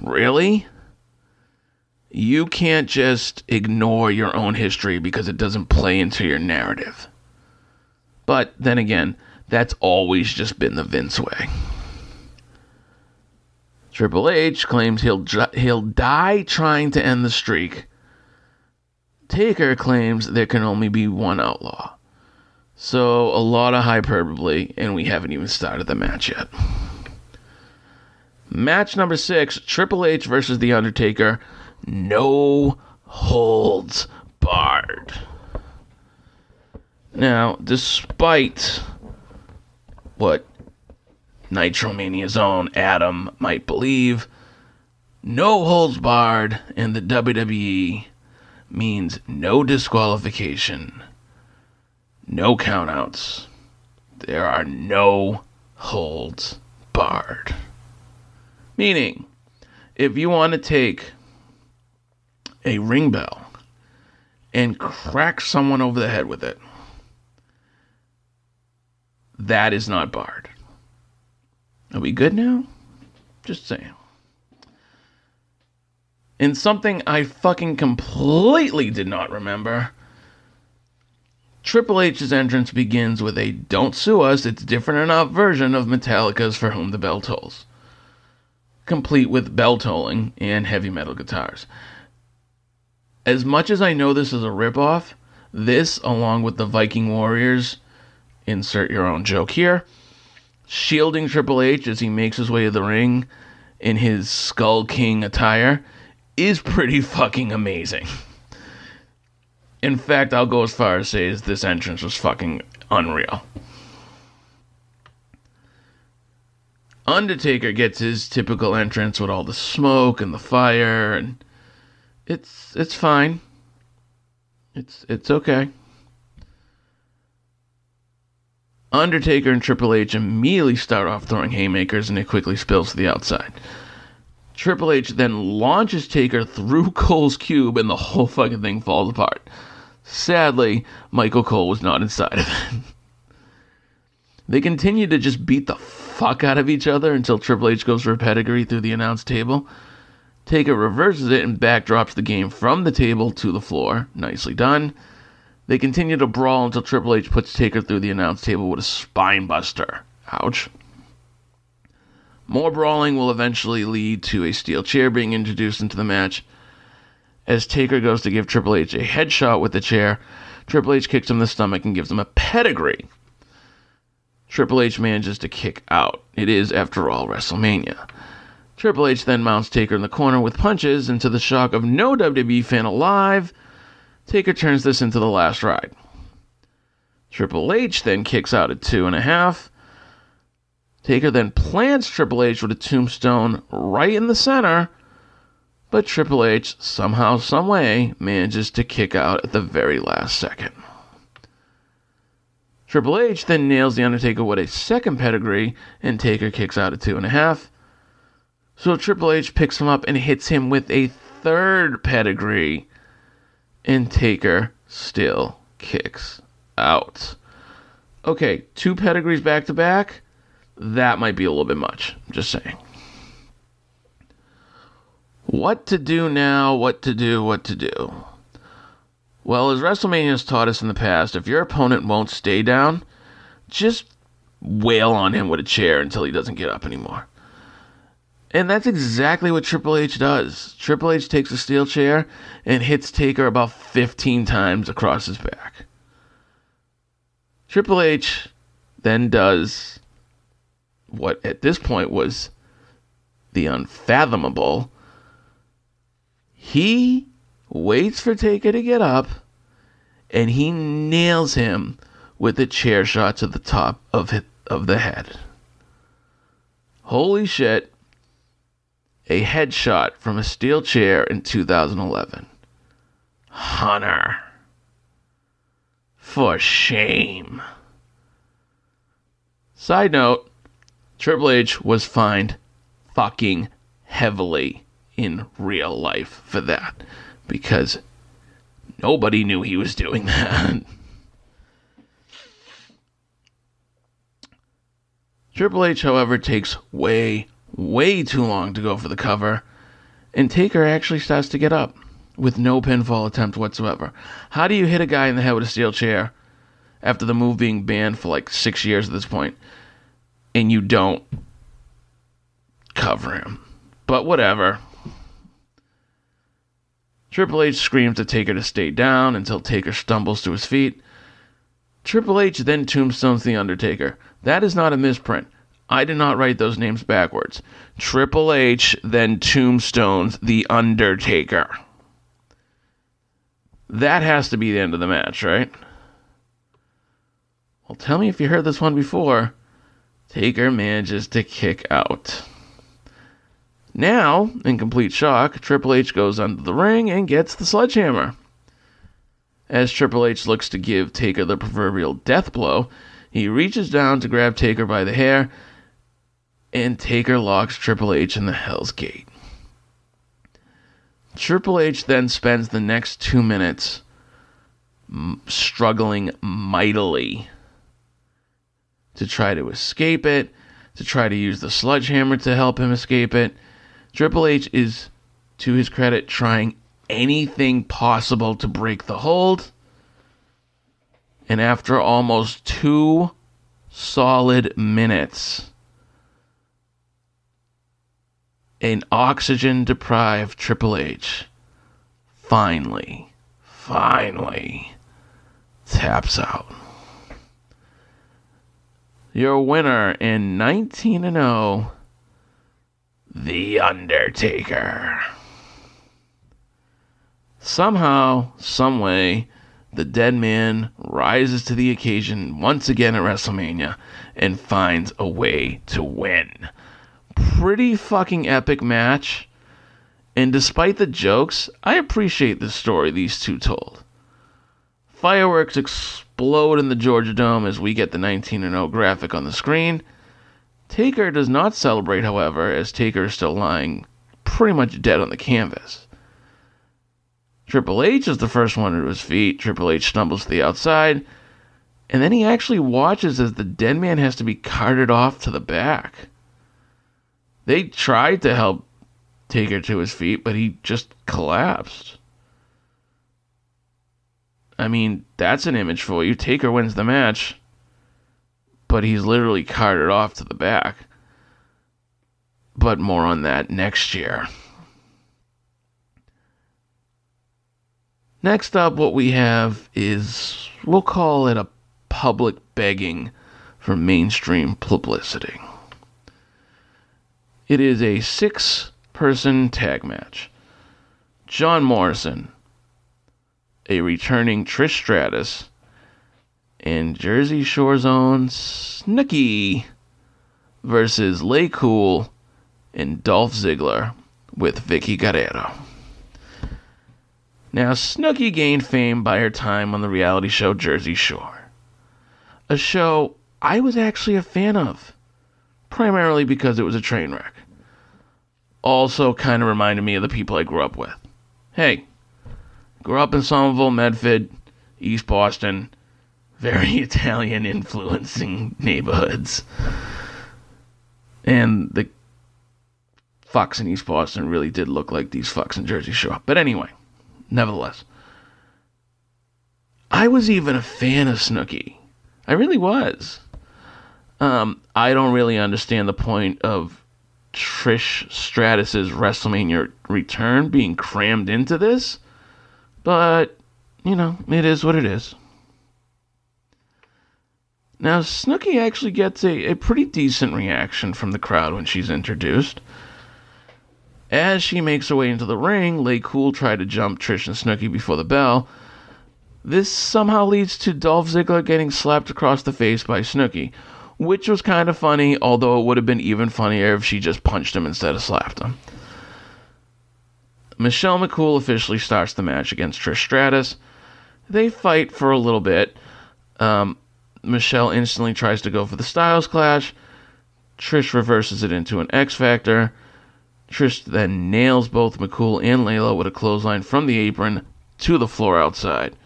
[SPEAKER 1] Really? You can't just ignore your own history because it doesn't play into your narrative. But then again, that's always just been the Vince way. Triple H claims he'll he'll die trying to end the streak. Taker claims there can only be one outlaw. So a lot of hyperbole, and we haven't even started the match yet. Match number six: Triple H versus The Undertaker no holds barred. Now, despite what Nitromania's own Adam might believe, no holds barred in the WWE means no disqualification, no countouts. There are no holds barred. Meaning, if you want to take a ring bell and crack someone over the head with it, that is not barred. Are we good now? Just saying. In something I fucking completely did not remember, Triple H's entrance begins with a Don't Sue Us, It's Different Enough version of Metallica's For Whom the Bell Tolls, complete with bell tolling and heavy metal guitars as much as I know this is a ripoff, this, along with the Viking Warriors, insert your own joke here, shielding Triple H as he makes his way to the ring in his Skull King attire, is pretty fucking amazing. In fact, I'll go as far as say this entrance was fucking unreal. Undertaker gets his typical entrance with all the smoke and the fire and it's it's fine. It's it's okay. Undertaker and Triple H immediately start off throwing haymakers and it quickly spills to the outside. Triple H then launches Taker through Cole's cube and the whole fucking thing falls apart. Sadly, Michael Cole was not inside of it. they continue to just beat the fuck out of each other until Triple H goes for a pedigree through the announce table. Taker reverses it and backdrops the game from the table to the floor. Nicely done. They continue to brawl until Triple H puts Taker through the announce table with a spine buster. Ouch. More brawling will eventually lead to a steel chair being introduced into the match. As Taker goes to give Triple H a headshot with the chair, Triple H kicks him in the stomach and gives him a pedigree. Triple H manages to kick out. It is, after all, WrestleMania. Triple H then mounts Taker in the corner with punches, and to the shock of no WWE fan alive, Taker turns this into the last ride. Triple H then kicks out at two and a half. Taker then plants Triple H with a tombstone right in the center, but Triple H somehow, someway manages to kick out at the very last second. Triple H then nails The Undertaker with a second pedigree, and Taker kicks out at two and a half. So Triple H picks him up and hits him with a third pedigree. And Taker still kicks out. Okay, two pedigrees back to back. That might be a little bit much. I'm Just saying. What to do now, what to do, what to do. Well, as WrestleMania has taught us in the past, if your opponent won't stay down, just wail on him with a chair until he doesn't get up anymore. And that's exactly what Triple H does. Triple H takes a steel chair and hits Taker about 15 times across his back. Triple H then does what at this point was the unfathomable. He waits for Taker to get up and he nails him with a chair shot to the top of of the head. Holy shit. A headshot from a steel chair in 2011. Hunter. For shame. Side note Triple H was fined fucking heavily in real life for that because nobody knew he was doing that. Triple H, however, takes way, way too long to go for the cover, and Taker actually starts to get up with no pinfall attempt whatsoever. How do you hit a guy in the head with a steel chair after the move being banned for like six years at this point, and you don't cover him? But whatever. Triple H screams to Taker to stay down until Taker stumbles to his feet. Triple H then tombstones The Undertaker. That is not a misprint. I did not write those names backwards. Triple H then tombstones The Undertaker. That has to be the end of the match, right? Well, tell me if you heard this one before. Taker manages to kick out. Now, in complete shock, Triple H goes under the ring and gets the sledgehammer. As Triple H looks to give Taker the proverbial death blow, he reaches down to grab Taker by the hair, and Taker locks Triple H in the Hell's Gate. Triple H then spends the next two minutes struggling mightily to try to escape it, to try to use the sledgehammer to help him escape it. Triple H is, to his credit, trying anything possible to break the hold. And after almost two solid minutes, an oxygen deprived Triple H finally, finally taps out. Your winner in 19 and 0, The Undertaker. Somehow, someway, the dead man rises to the occasion once again at WrestleMania and finds a way to win. Pretty fucking epic match. And despite the jokes, I appreciate the story these two told. Fireworks explode in the Georgia Dome as we get the 19 0 graphic on the screen. Taker does not celebrate, however, as Taker is still lying pretty much dead on the canvas. Triple H is the first one to his feet. Triple H stumbles to the outside, and then he actually watches as the dead man has to be carted off to the back. They tried to help Taker to his feet, but he just collapsed. I mean, that's an image for you. Taker wins the match, but he's literally carted off to the back. But more on that next year. Next up, what we have is we'll call it a public begging for mainstream publicity. It is a six person tag match. John Morrison, a returning Trish Stratus, and Jersey Shore's own Snooki versus LayCool and Dolph Ziggler with Vickie Guerrero. Now, Snooki gained fame by her time on the reality show Jersey Shore, a show I was actually a fan of, primarily because it was a train wreck. Also, kind of reminded me of the people I grew up with. Hey, grew up in Somerville, Medford, East Boston, very Italian influencing neighborhoods. And the fucks in East Boston really did look like these fucks in Jersey Shore. But anyway, nevertheless. I was even a fan of Snooki. I really was. Um, I don't really understand the point of Trish Stratus's WrestleMania return being crammed into this, but you know, it is what it is. Now, Snooki actually gets a, a pretty decent reaction from the crowd when she's introduced. As she makes her way into the ring, LayCool tried to jump Trish and Snooki before the bell. This somehow leads to Dolph Ziggler getting slapped across the face by Snooki, which was kind of funny, although it would have been even funnier if she just punched him instead of slapped him. Michelle McCool officially starts the match against Trish Stratus. They fight for a little bit. Um, Michelle instantly tries to go for the Styles Clash. Trish reverses it into an X Factor. Trish then nails both McCool and Layla with a clothesline from the apron to the floor outside.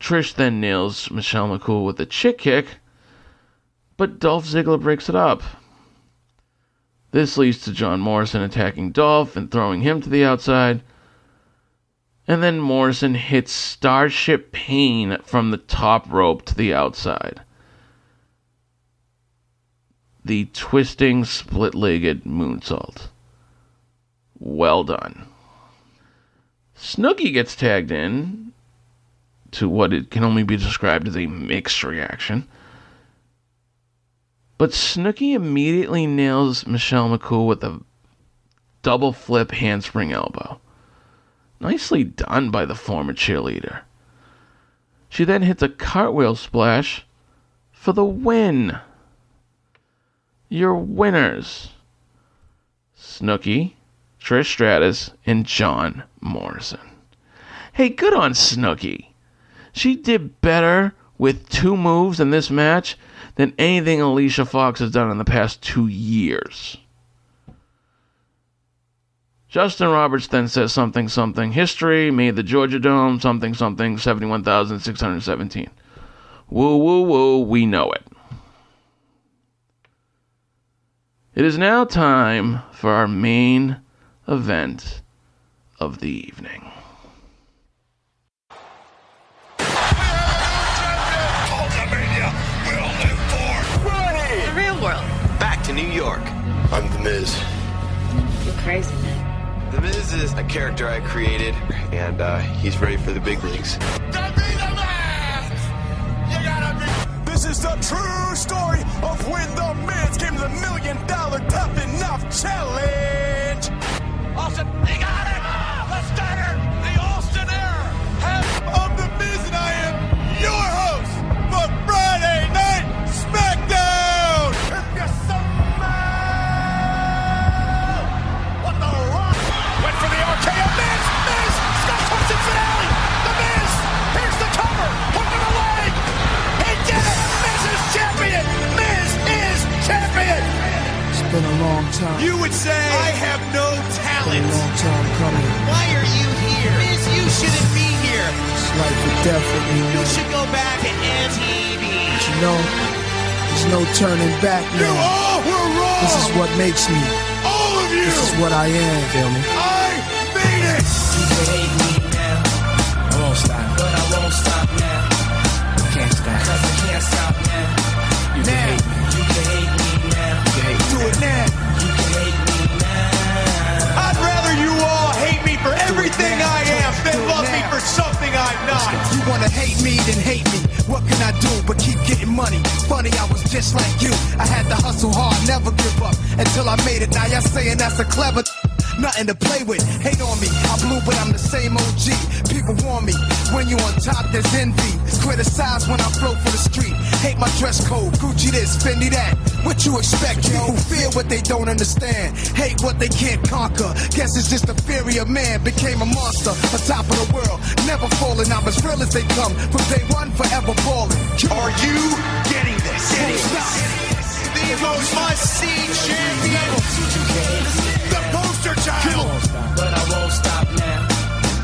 [SPEAKER 1] Trish then nails Michelle McCool with a chick kick, but Dolph Ziggler breaks it up. This leads to John Morrison attacking Dolph and throwing him to the outside. And then Morrison hits Starship Pain from the top rope to the outside. The twisting split legged moonsault. Well done. Snooki gets tagged in to what it can only be described as a mixed reaction. But Snooki immediately nails Michelle McCool with a double flip handspring elbow. Nicely done by the former cheerleader. She then hits a cartwheel splash for the win. Your winners Snooki, Trish Stratus, and John Morrison. Hey, good on Snooki. She did better with two moves in this match than anything Alicia Fox has done in the past two years. Justin Roberts then says something something history made the Georgia Dome something something 71,617. Woo woo woo, we know it. It is now time for our main event of the evening.
[SPEAKER 8] New York.
[SPEAKER 9] I'm The Miz.
[SPEAKER 3] You're crazy.
[SPEAKER 8] The Miz is a character I created, and uh, he's ready for the big leagues. To be the match!
[SPEAKER 10] Be- This is the true story of when the Miz came to the million dollar tough enough challenge. Austin,
[SPEAKER 11] time.
[SPEAKER 10] You would say I have no talent.
[SPEAKER 11] a long time coming.
[SPEAKER 10] Why are you here? Miz, you shouldn't be here.
[SPEAKER 11] It's life or death with me,
[SPEAKER 10] You should go back to MTV.
[SPEAKER 11] But you know, there's no turning back now.
[SPEAKER 10] You all were wrong.
[SPEAKER 11] This is what makes me.
[SPEAKER 10] all of you.
[SPEAKER 11] This is what I am. Feel me?
[SPEAKER 10] I for something I'm not.
[SPEAKER 11] You wanna hate me, then hate me. What can I do but keep getting money? Funny, I was just like you. I had to hustle hard, never give up until I made it. Now y'all saying that's a clever. Nothing to play with. Hate on me. I blew, but I'm the same OG. People warn me. When you on top, there's envy. Criticize when I flow for the street. Hate my dress code. Gucci this, Fendi that. What you expect, yo? Fear what they don't understand. Hate what they can't conquer. Guess it's just the fury of man. Became a monster. On top of the world. Never falling. I'm as real as they come. From day one, forever falling.
[SPEAKER 10] Are you getting this? Getting this? The most must-see champion. The poster child.
[SPEAKER 11] But I won't stop now.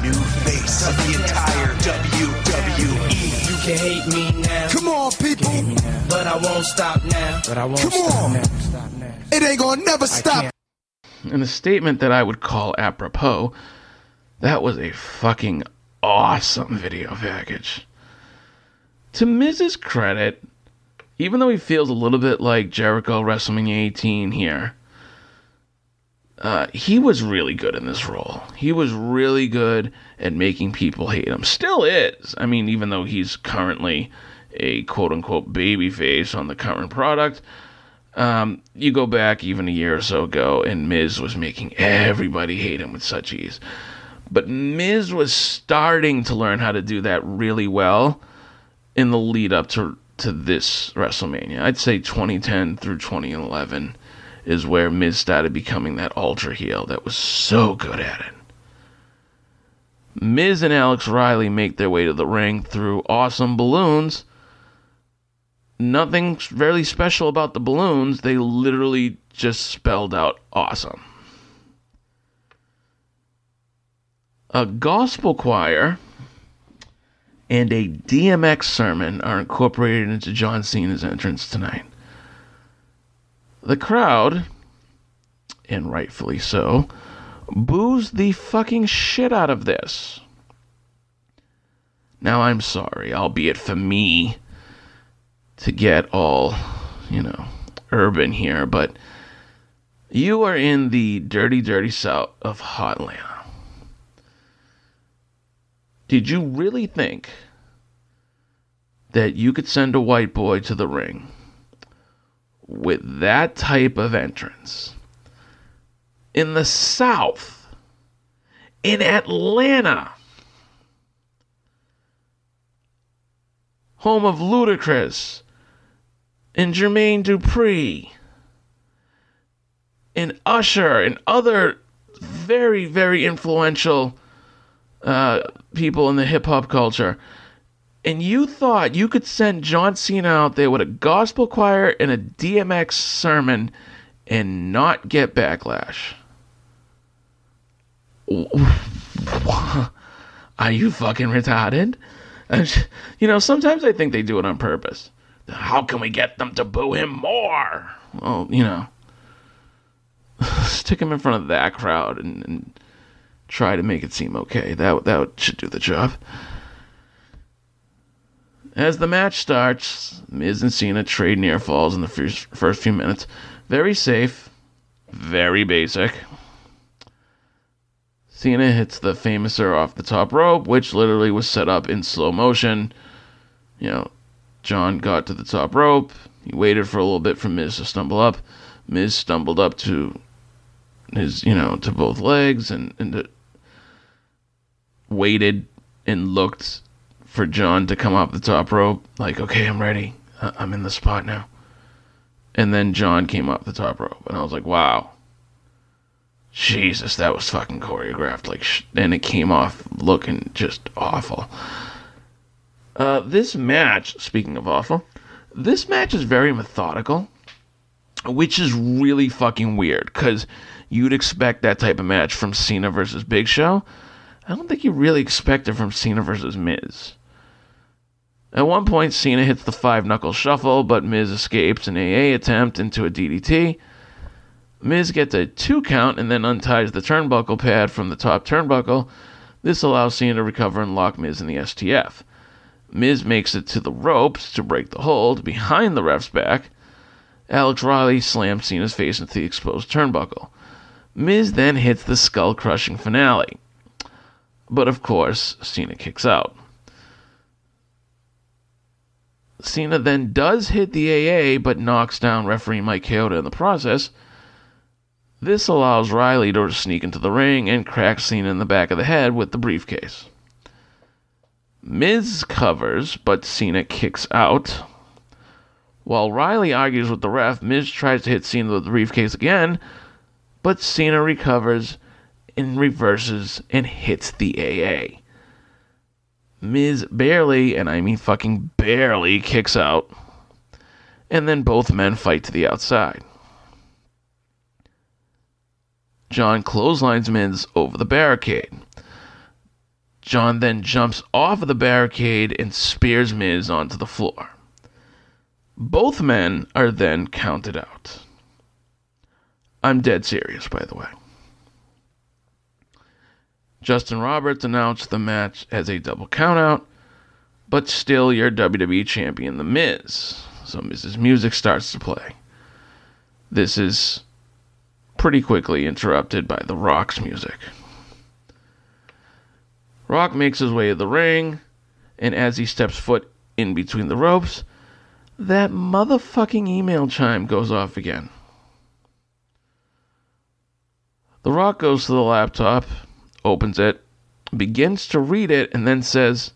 [SPEAKER 10] New face of the entire WWE.
[SPEAKER 11] You can hate me now. Come on, people. But I won't stop now. But I won't Come on. It ain't gonna never stop.
[SPEAKER 1] In a statement that I would call apropos, that was a fucking awesome video package. To Miz's credit, even though he feels a little bit like Jericho WrestleMania 18 here, uh, he was really good in this role. He was really good at making people hate him. Still is. I mean, even though he's currently a quote unquote baby face on the current product. Um, you go back even a year or so ago, and Miz was making everybody hate him with such ease. But Miz was starting to learn how to do that really well in the lead up to to this WrestleMania. I'd say 2010 through 2011 is where Miz started becoming that ultra heel that was so good at it. Miz and Alex Riley make their way to the ring through awesome balloons. Nothing very special about the balloons. They literally just spelled out awesome. A gospel choir and a DMX sermon are incorporated into John Cena's entrance tonight. The crowd, and rightfully so, boos the fucking shit out of this. Now, I'm sorry, albeit for me to get all, you know, urban here, but you are in the dirty, dirty south of Hotlanta. Did you really think that you could send a white boy to the ring with that type of entrance in the South, in Atlanta, home of Ludacris and Jermaine Dupri and Usher and other very, very influential uh, people in the hip hop culture. And you thought you could send John Cena out there with a gospel choir and a DMX sermon and not get backlash. Are you fucking retarded? You know, sometimes I think they do it on purpose. How can we get them to boo him more? Well, you know, stick him in front of that crowd and, and try to make it seem okay. That that should do the job. As the match starts, Miz and Cena trade near falls in the first, first few minutes. Very safe, very basic. Cena hits the famouser off the top rope, which literally was set up in slow motion. You know, John got to the top rope. He waited for a little bit for Miz to stumble up. Miz stumbled up to his, you know, to both legs and, and uh, waited and looked for John to come off the top rope. Like, okay, I'm ready. I'm in the spot now. And then John came off the top rope, and I was like, wow. Jesus, that was fucking choreographed. Like, sh- and it came off looking just awful. Uh, this match, speaking of awful, this match is very methodical, which is really fucking weird because you'd expect that type of match from Cena versus Big Show. I don't think you really expect it from Cena versus Miz. At one point, Cena hits the five knuckle shuffle, but Miz escapes an AA attempt into a DDT. Miz gets a two count and then unties the turnbuckle pad from the top turnbuckle. This allows Cena to recover and lock Miz in the STF. Miz makes it to the ropes to break the hold behind the ref's back. Alex Riley slams Cena's face into the exposed turnbuckle. Miz then hits the skull crushing finale. But of course, Cena kicks out. Cena then does hit the AA but knocks down referee Mike Chioda in the process. This allows Riley to sneak into the ring and crack Cena in the back of the head with the briefcase. Miz covers, but Cena kicks out. While Riley argues with the ref, Miz tries to hit Cena with the briefcase again, but Cena recovers and reverses and hits the AA. Miz barely, and I mean fucking barely, kicks out, and then both men fight to the outside. John clotheslines Miz over the barricade. John then jumps off of the barricade and spears Miz onto the floor. Both men are then counted out. I'm dead serious, by the way. Justin Roberts announced the match as a double countout, but still your WWE champion, The Miz. So Miz's music starts to play. This is pretty quickly interrupted by The Rock's music. Rock makes his way to the ring, and as he steps foot in between the ropes, that motherfucking email chime goes off again. The Rock goes to the laptop, opens it, begins to read it, and then says,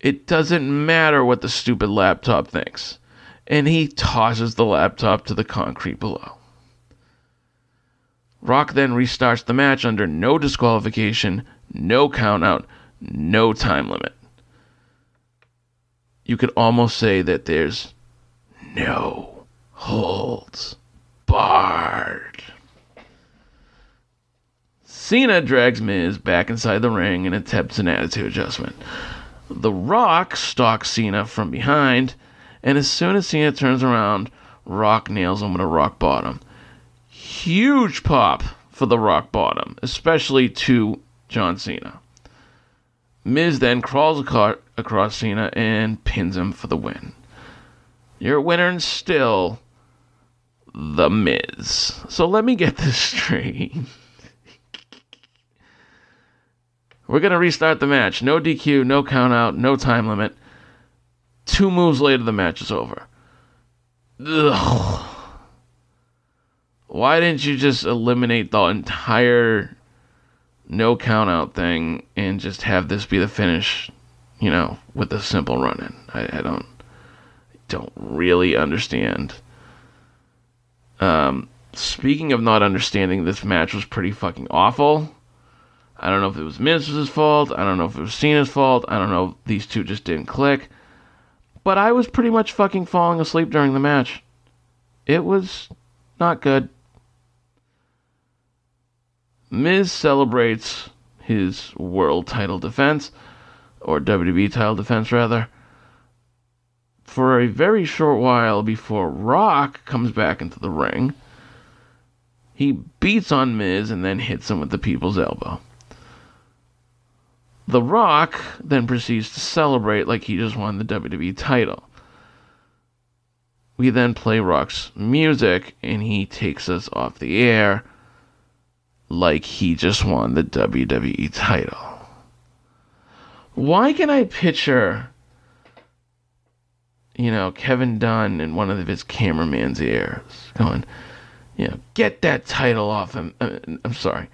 [SPEAKER 1] It doesn't matter what the stupid laptop thinks. And he tosses the laptop to the concrete below. Rock then restarts the match under no disqualification, no countout, no time limit. You could almost say that there's no holds barred. Cena drags Miz back inside the ring and attempts an attitude adjustment. The Rock stalks Cena from behind, and as soon as Cena turns around, Rock nails him with a rock bottom. Huge pop for the rock bottom, especially to John Cena. Miz then crawls across Cena and pins him for the win. Your winner and still the Miz. So let me get this straight. We're going to restart the match. No DQ, no count out, no time limit. Two moves later, the match is over. Ugh. Why didn't you just eliminate the entire no count out thing and just have this be the finish, you know, with a simple run in? I, I don't don't really understand. Um, speaking of not understanding, this match was pretty fucking awful. I don't know if it was Miz's fault. I don't know if it was Cena's fault. I don't know if these two just didn't click. But I was pretty much fucking falling asleep during the match. It was not good. Miz celebrates his world title defense, or WWE title defense rather, for a very short while before Rock comes back into the ring. He beats on Miz and then hits him with the people's elbow. The Rock then proceeds to celebrate like he just won the WWE title. We then play Rock's music and he takes us off the air like he just won the WWE title. Why can I picture, you know, Kevin Dunn in one of his cameraman's ears going, you know, get that title off him. Uh, I'm sorry.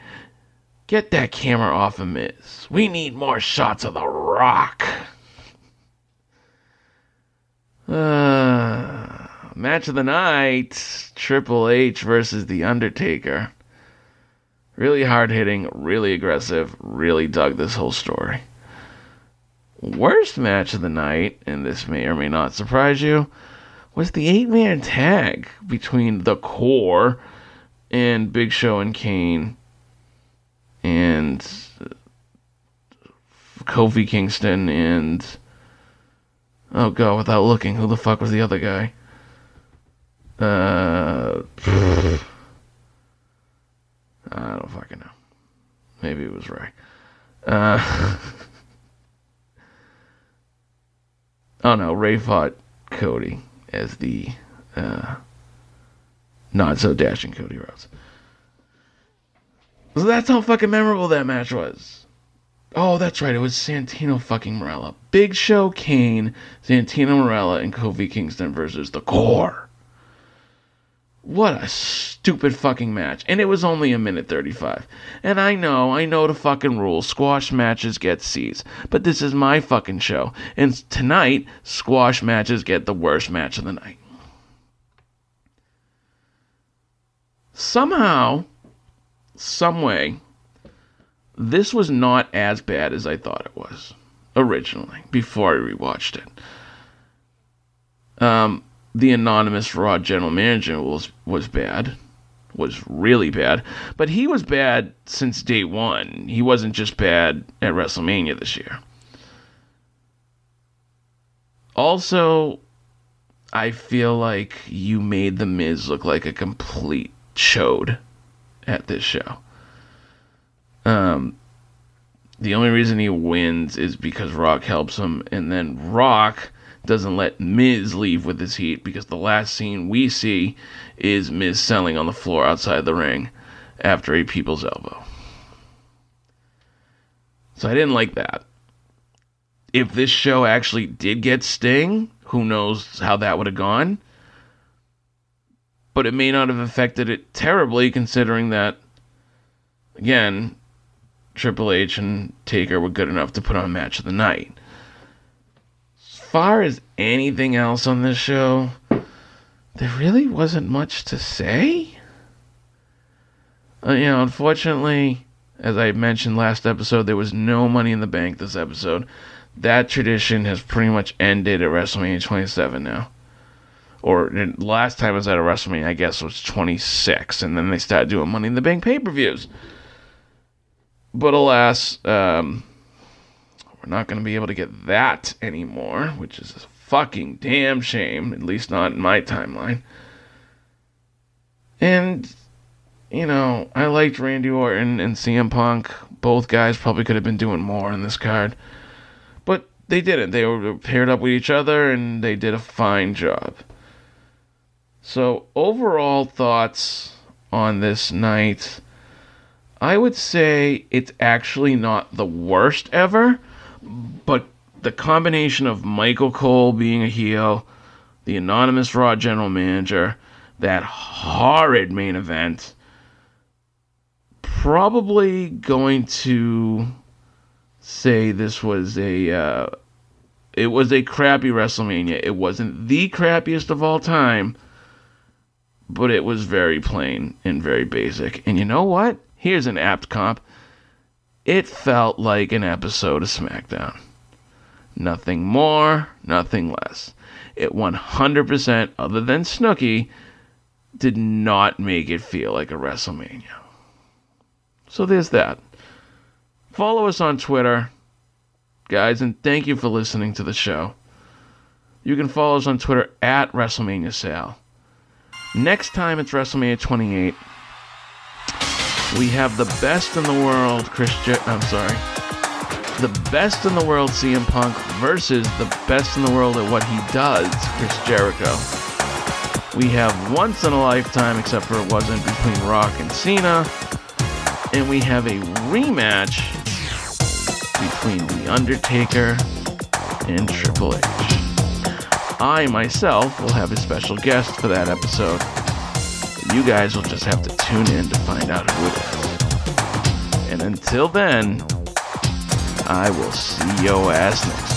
[SPEAKER 1] Get that camera off of Miz. We need more shots of The Rock. Uh, match of the night Triple H versus The Undertaker. Really hard hitting, really aggressive, really dug this whole story. Worst match of the night, and this may or may not surprise you, was the eight man tag between The Corre and Big Show and Kane and Kofi Kingston and oh god, without looking, who the fuck was the other guy? Uh, I don't fucking know. Maybe it was Rey. Uh, oh no, Rey fought Cody as the uh, not so dashing Cody Rhodes. So that's how fucking memorable that match was. Oh, that's right. It was Santino fucking Marella. Big Show Kane, Santino Marella, and Kofi Kingston versus the Corre. What a stupid fucking match. And it was only a minute 35. And I know, I know the fucking rules. Squash matches get C's. But this is my fucking show. And tonight, squash matches get the worst match of the night. Somehow, some way, this was not as bad as I thought it was originally before I rewatched it. Um, the anonymous Raw general manager was was bad, was really bad, but he was bad since day one. He wasn't just bad at WrestleMania this year. Also, I feel like you made the Miz look like a complete chode at this show. Um, the only reason he wins is because Rock helps him, and then Rock doesn't let Miz leave with his heat because the last scene we see is Miz selling on the floor outside the ring after a people's elbow. So I didn't like that. if this show actually did get Sting, who knows how that would have gone. But it may not have affected it terribly, considering that, again, Triple H and Taker were good enough to put on a match of the night. As far as anything else on this show, there really wasn't much to say. Uh, you know, unfortunately, as I mentioned last episode, there was no money in the bank this episode. That tradition has pretty much ended at WrestleMania 27 now. Or last time I was at a WrestleMania, I guess was 26, and then they started doing Money in the Bank pay per views. But alas, um, we're not going to be able to get that anymore, which is a fucking damn shame, at least not in my timeline. And, you know, I liked Randy Orton and CM Punk. Both guys probably could have been doing more in this card. But they didn't. They were paired up with each other and they did a fine job. So, overall thoughts on this night. I would say it's actually not the worst ever, but the combination of Michael Cole being a heel, the anonymous Raw general manager, that horrid main event, probably going to say this was a uh, it was a crappy WrestleMania. It wasn't the crappiest of all time, but it was very plain and very basic. And you know what? Here's an apt comp. It felt like an episode of SmackDown. Nothing more, nothing less. It 100%, other than Snooki, did not make it feel like a WrestleMania. So there's that. Follow us on Twitter, guys, and thank you for listening to the show. You can follow us on Twitter at WrestleMania Sal. Next time it's WrestleMania 28. We have the best in the world, Chris. Jer- I'm sorry, the best in the world, CM Punk versus the best in the world at what he does, Chris Jericho. We have once in a lifetime, except for it wasn't between Rock and Cena, and we have a rematch between The Undertaker and Triple H. I myself will have a special guest for that episode. You guys will just have to tune in to find out who it is. And until then, I will see your ass next